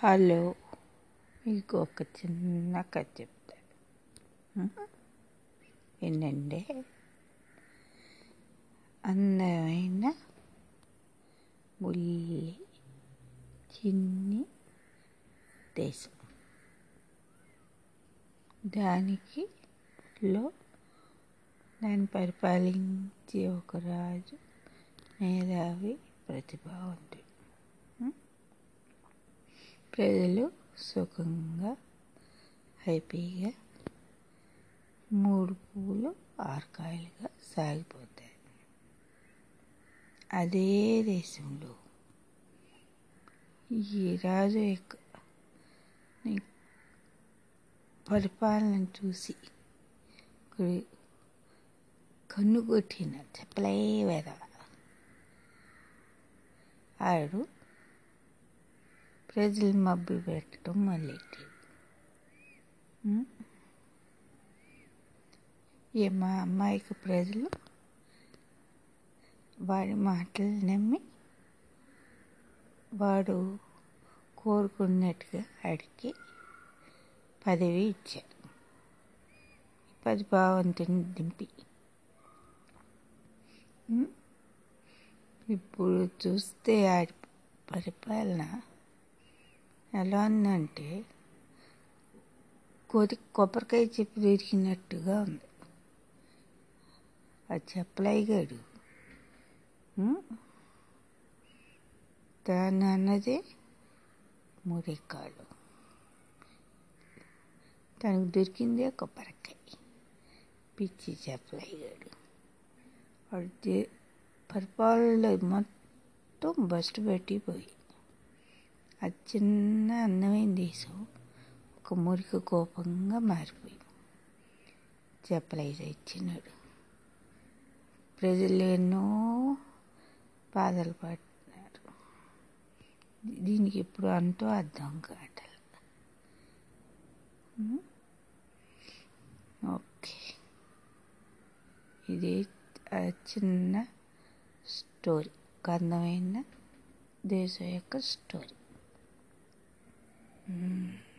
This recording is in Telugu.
హలో మీకు ఒక చిన్న కథ చెప్తాను ఏంటంటే అందమైన బుల్లి చిన్ని దేశం. దానికి లో దాన్ని పరిపాలించే ఒక రాజు మేధావి ప్రతిభావంతుడు. ప్రజలు సుఖంగా హ్యాపీగా మూడు పూలు ఆరకాయలుగా సాగిపోతాయి. అదే దేశంలో ఈ రాజు యొక్క పరిపాలన చూసి కన్ను కొట్టిన చెప్పలే వేద. ఆడు ప్రజలు మబ్బి పెట్టడం మొదలెట్టాడు ఏ మా అమ్మాయికి ప్రజలు వాడి మాటలు నమ్మి వాడు కోరుకున్నట్టుగా అడిగి పదవి ఇచ్చాడు. ప్రతిభావంతుని దింపి. ఇప్పుడు చూస్తే ఆడి పరిపాలన ఎలా ఉందంటే కొద్ది కొబ్బరికాయ చెప్పి దొరికినట్టుగా ఉంది. అది చెప్పలేగాడు దాని అన్నదే మురికాడు తనకు దొరికిందే కొబ్బరికాయ. పిచ్చి చెప్పలేగాడు వాడు పరిపాలనలో మొత్తం బస్ట్ పెట్టిపోయి అది చిన్న అందమైన దేశం ఒక మురికి కోపంగా మారిపోయింది చెప్పలేదు ఇచ్చినాడు. ప్రజలు ఎన్నో బాధలు పడుతున్నారు దీనికి ఇప్పుడు అంటూ అర్థం కాటలు ఓకే. ఇది చిన్న స్టోరీ. ఒక అందమైన దేశం యొక్క స్టోరీ. 嗯。